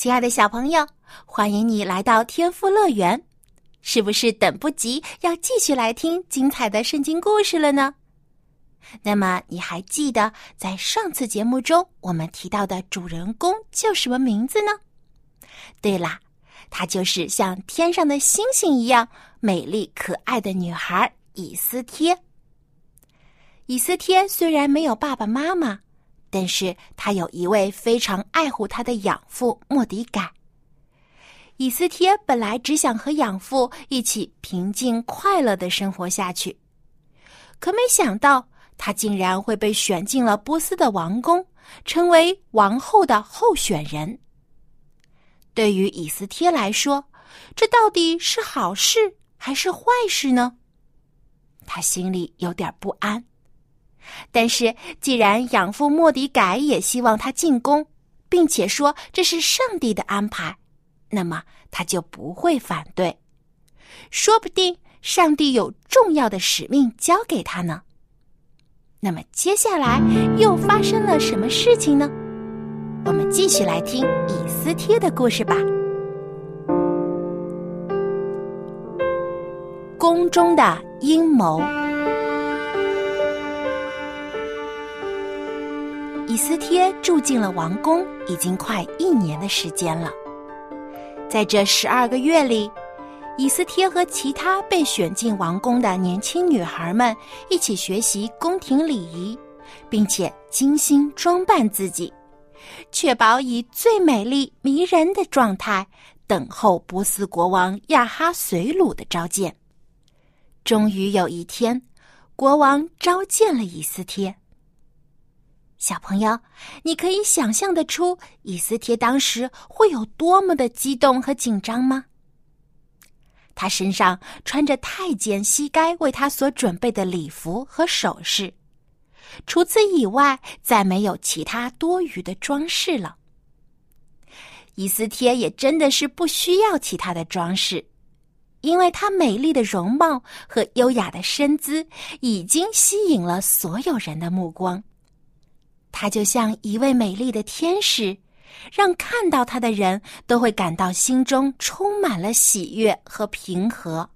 亲爱的小朋友，欢迎你来到天赋乐园，是不是等不及要继续来听精彩的圣经故事了呢？那么你还记得在上次节目中我们提到的主人公叫什么名字呢？对啦，她就是像天上的星星一样美丽可爱的女孩以斯帖。以斯帖虽然没有爸爸妈妈。但是他有一位非常爱护他的养父莫迪改。以斯帖本来只想和养父一起平静快乐的生活下去，可没想到他竟然会被选进了波斯的王宫，成为王后的候选人。对于以斯帖来说，这到底是好事还是坏事呢？他心里有点不安。但是，既然养父莫迪改也希望他进宫，并且说这是上帝的安排，那么他就不会反对。说不定上帝有重要的使命交给他呢。那么接下来又发生了什么事情呢？我们继续来听以斯帖的故事吧。宫中的阴谋。以斯帖住进了王宫，已经快一年的时间了。在这十二个月里，以斯帖和其他被选进王宫的年轻女孩们一起学习宫廷礼仪，并且精心装扮自己，确保以最美丽迷人的状态等候波斯国王亚哈随鲁的召见。终于有一天，国王召见了以斯帖。小朋友，你可以想象得出以斯帖当时会有多么的激动和紧张吗？他身上穿着太监膝盖为他所准备的礼服和首饰，除此以外，再没有其他多余的装饰了。以斯帖也真的是不需要其他的装饰，因为她美丽的容貌和优雅的身姿已经吸引了所有人的目光。她就像一位美丽的天使，让看到她的人都会感到心中充满了喜悦和平和。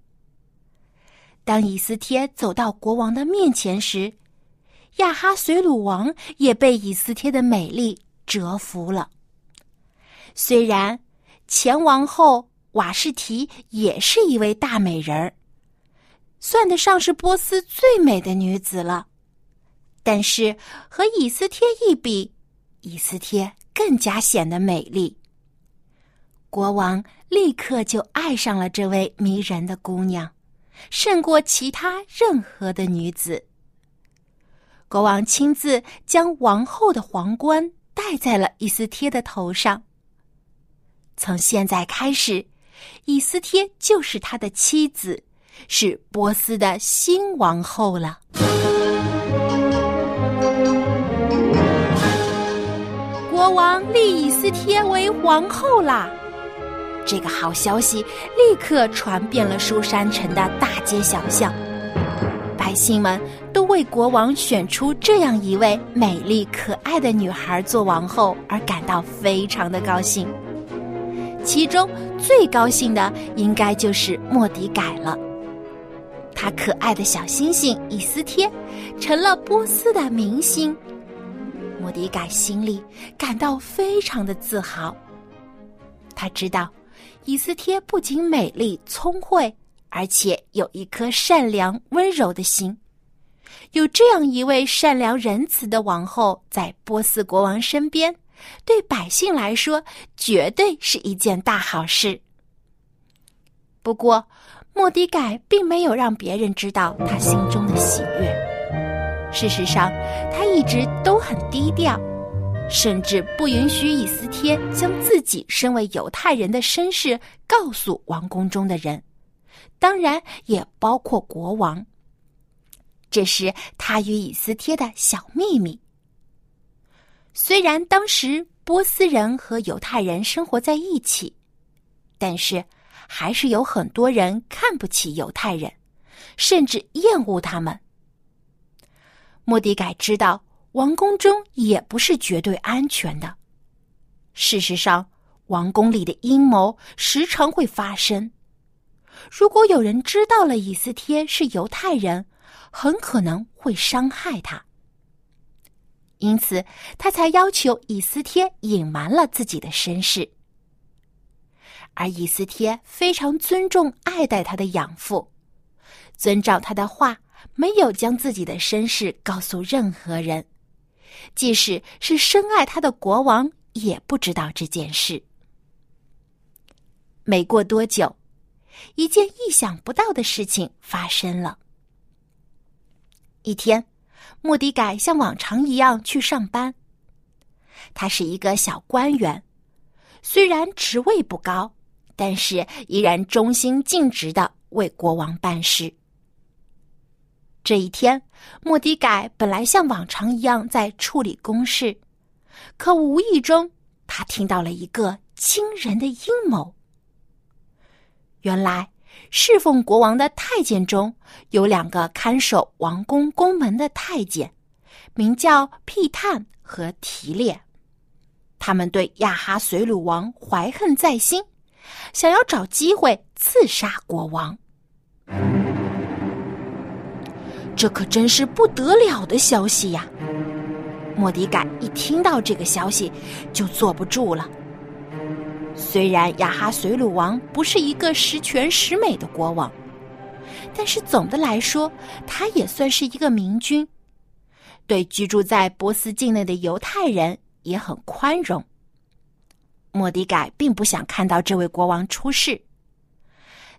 当以斯帖走到国王的面前时，亚哈随鲁王也被以斯帖的美丽折服了。虽然前王后瓦士提也是一位大美人儿，算得上是波斯最美的女子了。但是和以斯帖一比，以斯帖更加显得美丽。国王立刻就爱上了这位迷人的姑娘，胜过其他任何的女子。国王亲自将王后的皇冠戴在了以斯帖的头上。从现在开始，以斯帖就是他的妻子，是波斯的新王后了。国王立以斯帖为皇后啦！这个好消息立刻传遍了书山城的大街小巷，百姓们都为国王选出这样一位美丽可爱的女孩做王后而感到非常的高兴。其中最高兴的应该就是莫迪改了，他可爱的小星星以斯帖成了波斯的明星。莫迪改心里感到非常的自豪。他知道，以斯帖不仅美丽聪慧，而且有一颗善良温柔的心。有这样一位善良仁慈的王后在波斯国王身边，对百姓来说绝对是一件大好事。不过，莫迪改并没有让别人知道他心中的喜悦。事实上，他一直都很低调，甚至不允许以斯帖将自己身为犹太人的身世告诉王宫中的人，当然也包括国王。这是他与以斯帖的小秘密。虽然当时波斯人和犹太人生活在一起，但是还是有很多人看不起犹太人，甚至厌恶他们。莫迪改知道。王宫中也不是绝对安全的。事实上，王宫里的阴谋时常会发生。如果有人知道了以斯帖是犹太人，很可能会伤害他。因此，他才要求以斯帖隐瞒了自己的身世。而以斯帖非常尊重、爱戴他的养父，遵照他的话，没有将自己的身世告诉任何人。即使是深爱他的国王，也不知道这件事。没过多久，一件意想不到的事情发生了。一天，莫迪改像往常一样去上班。他是一个小官员，虽然职位不高，但是依然忠心尽职的为国王办事。这一天，莫迪改本来像往常一样在处理公事，可无意中他听到了一个惊人的阴谋。原来，侍奉国王的太监中有两个看守王宫宫门的太监，名叫辟探和提列。他们对亚哈随鲁王怀恨在心，想要找机会刺杀国王。这可真是不得了的消息呀！莫迪改一听到这个消息，就坐不住了。虽然亚哈随鲁王不是一个十全十美的国王，但是总的来说，他也算是一个明君，对居住在波斯境内的犹太人也很宽容。莫迪改并不想看到这位国王出事，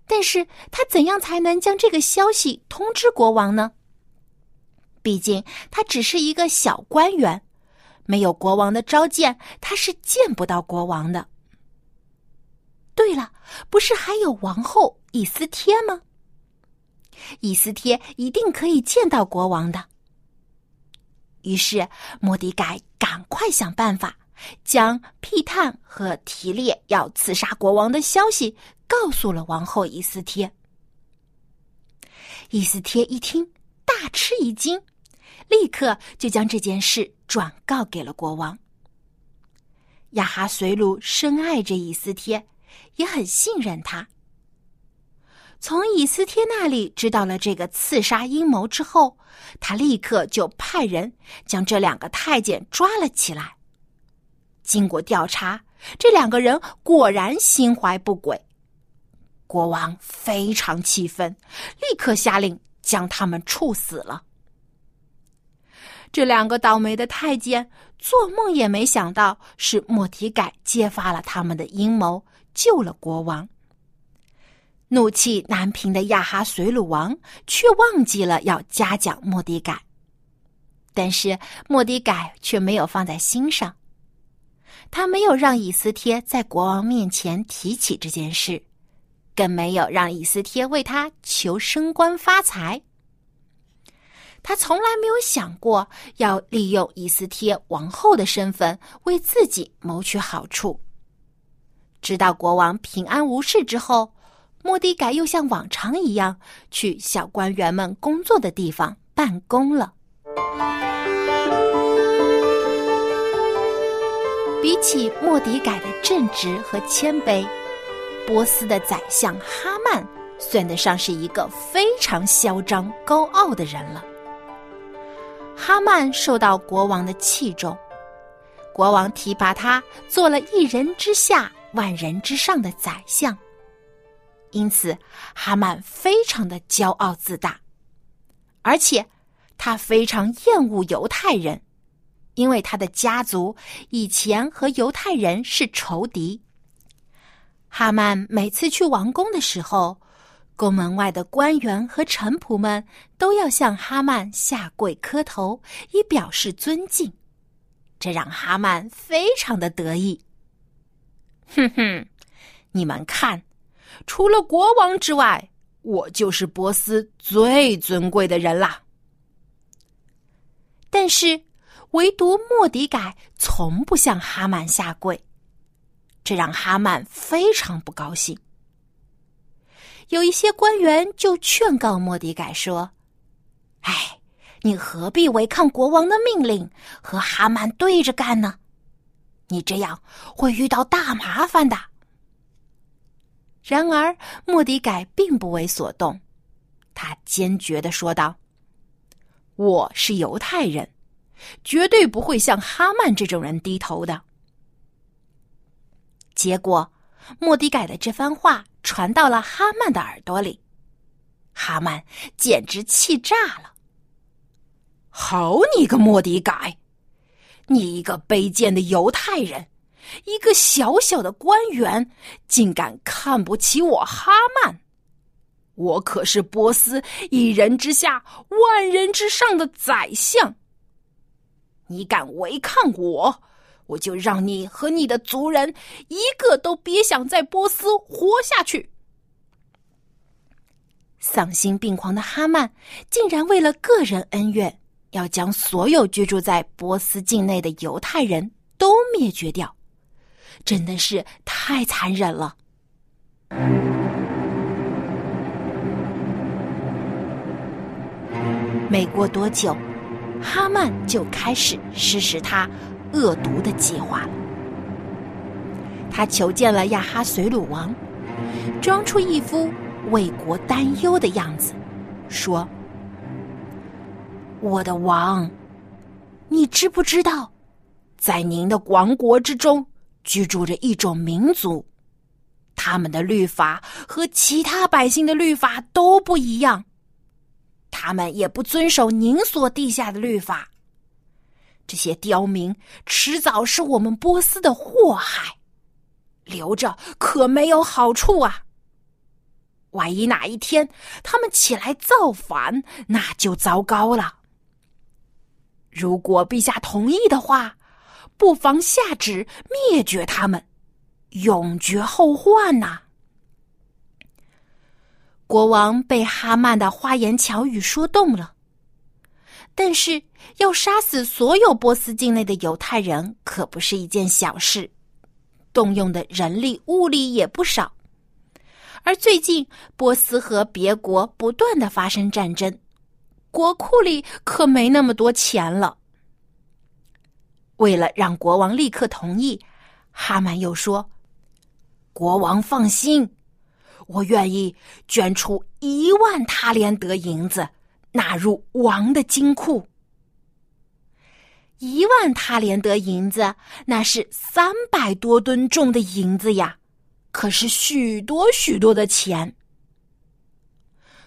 但是他怎样才能将这个消息通知国王呢？毕竟他只是一个小官员，没有国王的召见，他是见不到国王的。对了，不是还有王后以斯帖吗？以斯帖一定可以见到国王的。于是莫迪改赶快想办法，将屁探和提列要刺杀国王的消息告诉了王后以斯帖。以斯帖一听，大吃一惊。立刻就将这件事转告给了国王。亚哈随鲁深爱着以斯帖，也很信任他。从以斯帖那里知道了这个刺杀阴谋之后，他立刻就派人将这两个太监抓了起来。经过调查，这两个人果然心怀不轨。国王非常气愤，立刻下令将他们处死了。这两个倒霉的太监做梦也没想到，是莫迪改揭发了他们的阴谋，救了国王。怒气难平的亚哈随鲁王却忘记了要嘉奖莫迪改，但是莫迪改却没有放在心上。他没有让以斯帖在国王面前提起这件事，更没有让以斯帖为他求升官发财。他从来没有想过要利用以斯帖王后的身份为自己谋取好处。直到国王平安无事之后，莫迪改又像往常一样去小官员们工作的地方办公了。比起莫迪改的正直和谦卑，波斯的宰相哈曼算得上是一个非常嚣张高傲的人了。哈曼受到国王的器重，国王提拔他做了一人之下、万人之上的宰相。因此，哈曼非常的骄傲自大，而且他非常厌恶犹太人，因为他的家族以前和犹太人是仇敌。哈曼每次去王宫的时候。宫门外的官员和臣仆们都要向哈曼下跪磕头，以表示尊敬。这让哈曼非常的得意。哼哼，你们看，除了国王之外，我就是波斯最尊贵的人啦。但是，唯独莫迪改从不向哈曼下跪，这让哈曼非常不高兴。有一些官员就劝告莫迪改说：“哎，你何必违抗国王的命令，和哈曼对着干呢？你这样会遇到大麻烦的。”然而，莫迪改并不为所动，他坚决的说道：“我是犹太人，绝对不会向哈曼这种人低头的。”结果，莫迪改的这番话。传到了哈曼的耳朵里，哈曼简直气炸了。好你个莫迪改，你一个卑贱的犹太人，一个小小的官员，竟敢看不起我哈曼！我可是波斯一人之下，万人之上的宰相。你敢违抗我！我就让你和你的族人一个都别想在波斯活下去！丧心病狂的哈曼竟然为了个人恩怨，要将所有居住在波斯境内的犹太人都灭绝掉，真的是太残忍了。没过多久，哈曼就开始实施他。恶毒的计划了。他求见了亚哈随鲁王，装出一副为国担忧的样子，说：“我的王，你知不知道，在您的王国之中居住着一种民族，他们的律法和其他百姓的律法都不一样，他们也不遵守您所定下的律法。”这些刁民迟早是我们波斯的祸害，留着可没有好处啊！万一哪一天他们起来造反，那就糟糕了。如果陛下同意的话，不妨下旨灭绝他们，永绝后患呐！国王被哈曼的花言巧语说动了。但是要杀死所有波斯境内的犹太人可不是一件小事，动用的人力物力也不少。而最近波斯和别国不断的发生战争，国库里可没那么多钱了。为了让国王立刻同意，哈曼又说：“国王放心，我愿意捐出一万塔连德银子。”纳入王的金库，一万塔连德银子，那是三百多吨重的银子呀，可是许多许多的钱。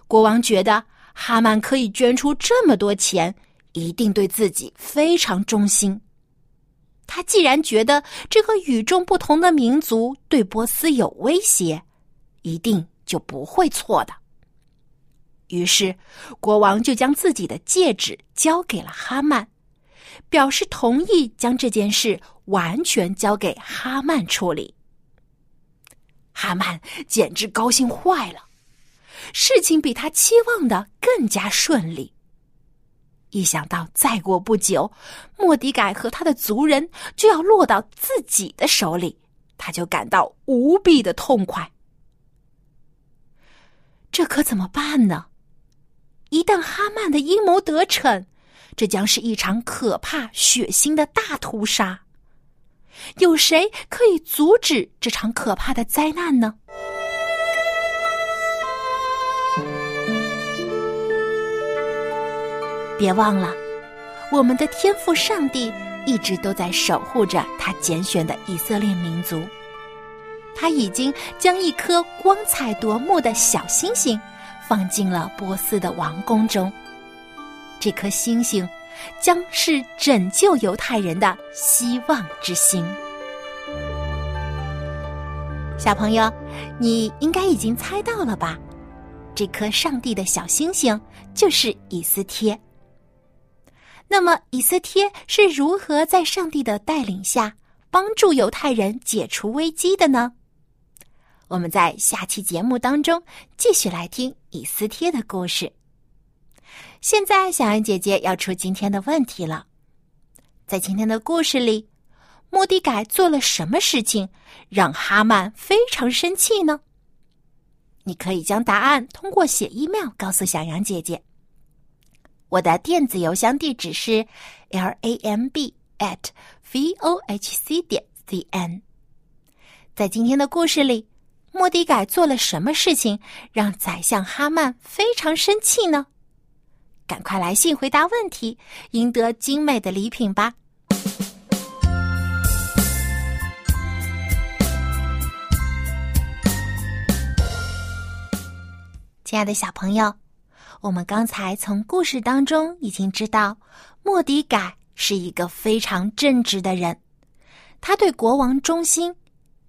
国王觉得哈曼可以捐出这么多钱，一定对自己非常忠心。他既然觉得这个与众不同的民族对波斯有威胁，一定就不会错的。于是，国王就将自己的戒指交给了哈曼，表示同意将这件事完全交给哈曼处理。哈曼简直高兴坏了，事情比他期望的更加顺利。一想到再过不久，莫迪改和他的族人就要落到自己的手里，他就感到无比的痛快。这可怎么办呢？一旦哈曼的阴谋得逞，这将是一场可怕、血腥的大屠杀。有谁可以阻止这场可怕的灾难呢？别忘了，我们的天赋上帝一直都在守护着他拣选的以色列民族。他已经将一颗光彩夺目的小星星。放进了波斯的王宫中，这颗星星将是拯救犹太人的希望之星。小朋友，你应该已经猜到了吧？这颗上帝的小星星就是以斯帖。那么，以斯帖是如何在上帝的带领下帮助犹太人解除危机的呢？我们在下期节目当中继续来听以斯帖的故事。现在，小安姐姐要出今天的问题了。在今天的故事里，莫迪改做了什么事情让哈曼非常生气呢？你可以将答案通过写 email 告诉小杨姐姐。我的电子邮箱地址是 l a m b at v o h c 点 c n。在今天的故事里，莫迪改做了什么事情让宰相哈曼非常生气呢？赶快来信回答问题，赢得精美的礼品吧！亲爱的小朋友，我们刚才从故事当中已经知道，莫迪改是一个非常正直的人，他对国王忠心，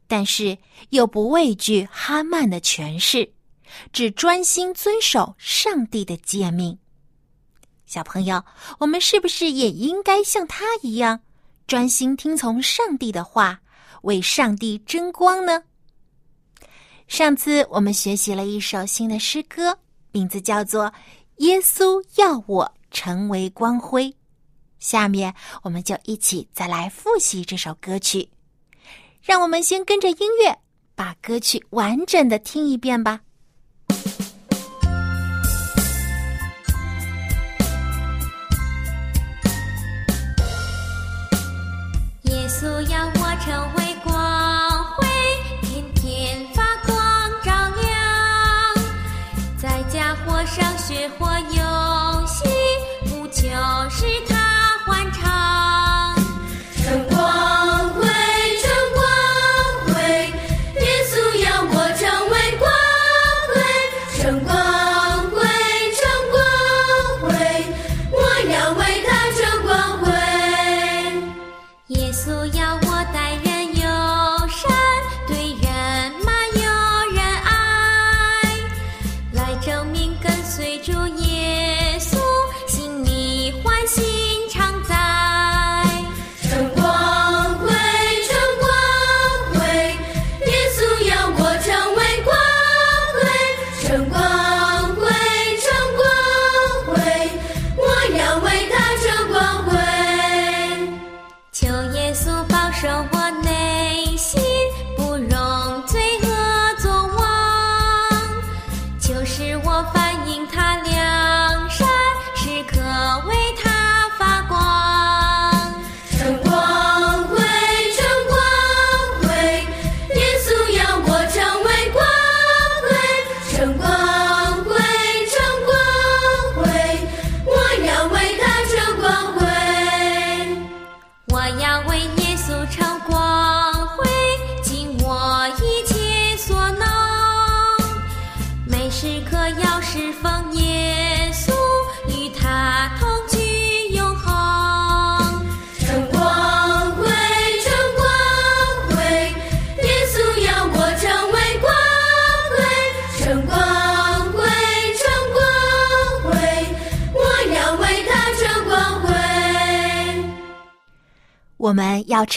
但是又不畏惧哈曼的权势，只专心遵守上帝的诫命。小朋友，我们是不是也应该像他一样，专心听从上帝的话，为上帝争光呢？上次我们学习了一首新的诗歌，名字叫做《耶稣要我成为光辉》。下面我们就一起再来复习这首歌曲。让我们先跟着音乐，把歌曲完整的听一遍吧。耶稣要我成为光辉，天天发光照亮，在家或上学或游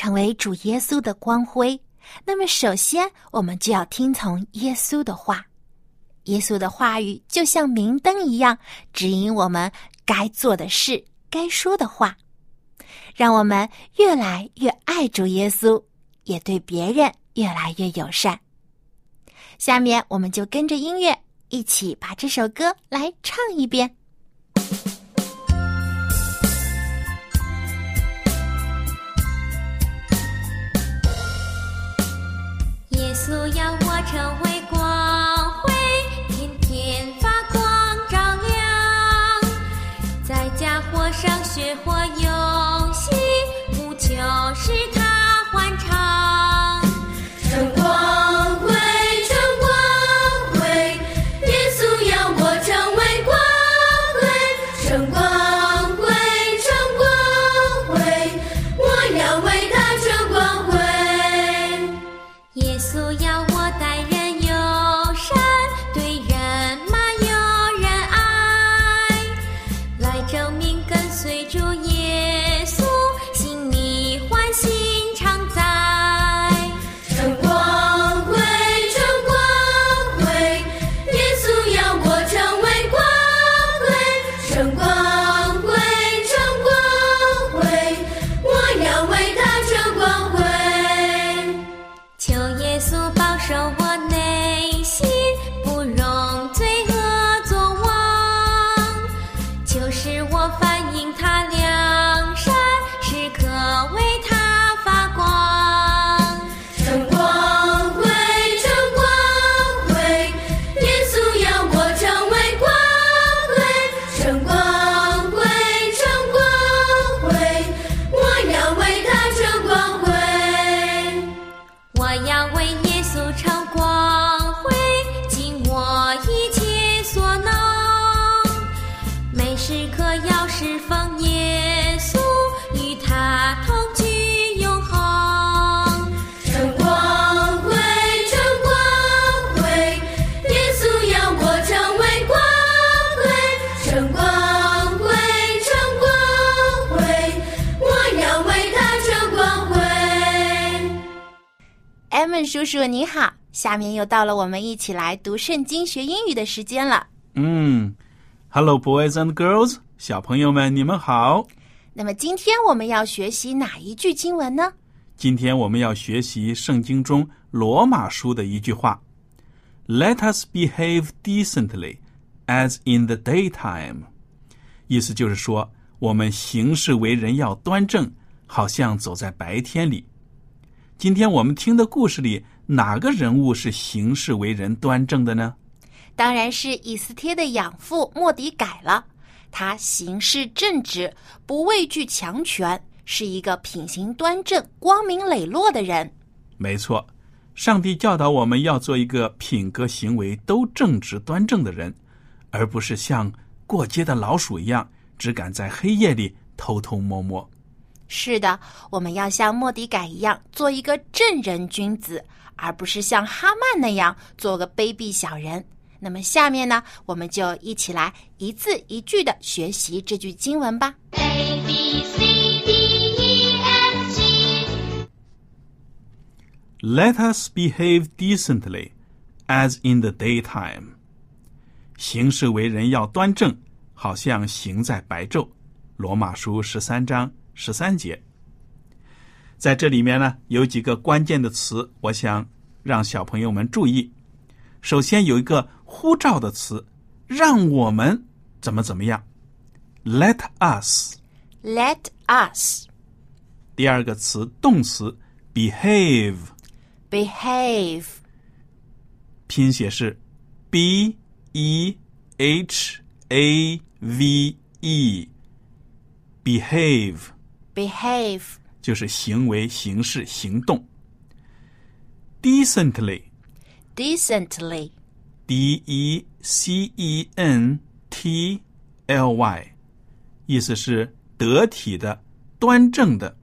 成为主耶稣的光辉，那么首先我们就要听从耶稣的话。耶稣的话语就像明灯一样，指引我们该做的事、该说的话，让我们越来越爱主耶稣，也对别人越来越友善。下面我们就跟着音乐一起把这首歌来唱一遍。稣要我成为光辉，天天发光照亮，在家或上学或游戏，不就是稣要文叔叔你好，下面又到了我们一起来读圣经学英语的时间了。嗯，Hello boys and girls，小朋友们，你们好。那么今天我们要学习哪一句经文呢？今天我们要学习圣经中罗马书的一句话：“Let us behave decently, as in the daytime。”意思就是说，我们行事为人要端正，好像走在白天里。今天我们听的故事里，哪个人物是行事为人端正的呢？当然是以斯帖的养父莫迪改了。他行事正直，不畏惧强权，是一个品行端正、光明磊落的人。没错，上帝教导我们要做一个品格行为都正直端正的人，而不是像过街的老鼠一样，只敢在黑夜里偷偷摸摸。是的，我们要像莫迪改一样，做一个正人君子，而不是像哈曼那样做个卑鄙小人。那么下面呢，我们就一起来一字一句的学习这句经文吧。A B C D E F G Let us behave decently, as in the daytime. 行事为人要端正，好像行在白昼。罗马书十三章十三节。在这里面呢，有几个关键的词，我想让小朋友们注意。首先有一个呼召的词，让我们怎么怎么样，Let us。Let us 第二个词动词 behave。behave 拼写是 b e h a v e，behave behave 就是行为、形式、行动。decently decently d e c e n t l y，意思是得体的、端正的。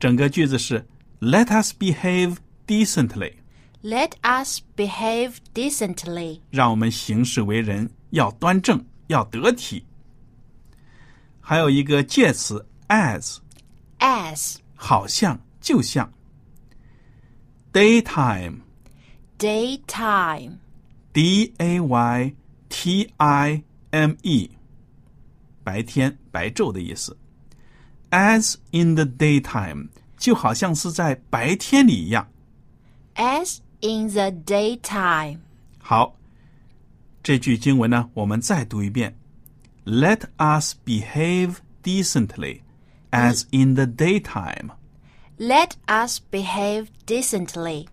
整个句子是 Let us behave decently。 Let us behave decently 让我们行事为人要端正，要得体。还有一个介词 as， as 好像，就像。daytime daytime d a y t i m e，白天、白昼的意思。as in the daytime，就好像是在白天里一样。 as in the daytime 好，这句经文呢，我们再读一遍。Let us behave decently, as in the daytime. Let us behave decently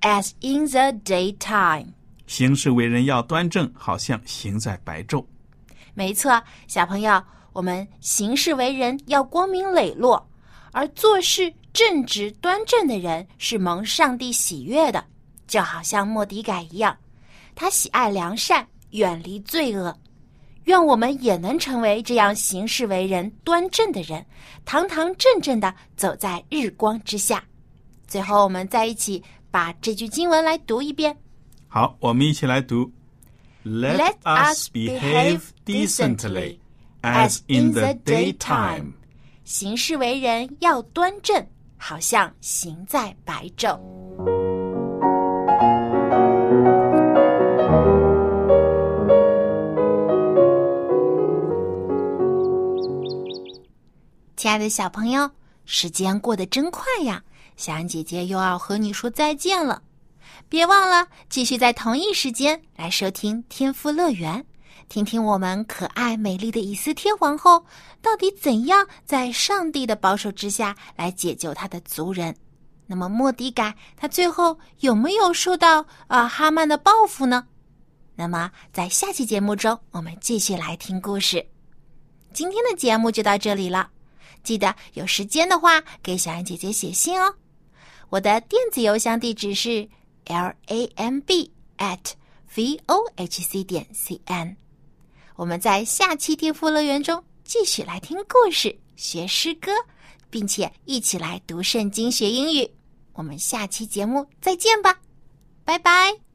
as in the daytime 行事为人要端正，好像行在白昼。没错，小朋友，我们行事为人要光明磊落，而做事正直端正的人是蒙上帝喜悦的，就好像莫迪改一样，他喜爱良善，远离罪恶。愿我们也能成为这样行事为人端正的人，堂堂正正的走在日光之下。最后，我们再一起把这句经文来读一遍。好，我们一起来读。Let, us behave decently, as in the daytime. daytime. 行事为人要端正，好像行在白昼。亲爱的小朋友，时间过得真快呀！小安姐姐又要和你说再见了，别忘了继续在同一时间来收听天赋乐园。听听我们可爱美丽的以斯帖皇后到底怎样在上帝的保守之下来解救她的族人。那么莫迪改他最后有没有受到啊、哈曼的报复呢？那么在下期节目中，我们继续来听故事。今天的节目就到这里了，记得有时间的话给小安姐姐写信哦。我的电子邮箱地址是 l a m b at v o h c 点 c n。我们在下期天赋乐园中继续来听故事、学诗歌，并且一起来读圣经、学英语。我们下期节目再见吧，拜拜。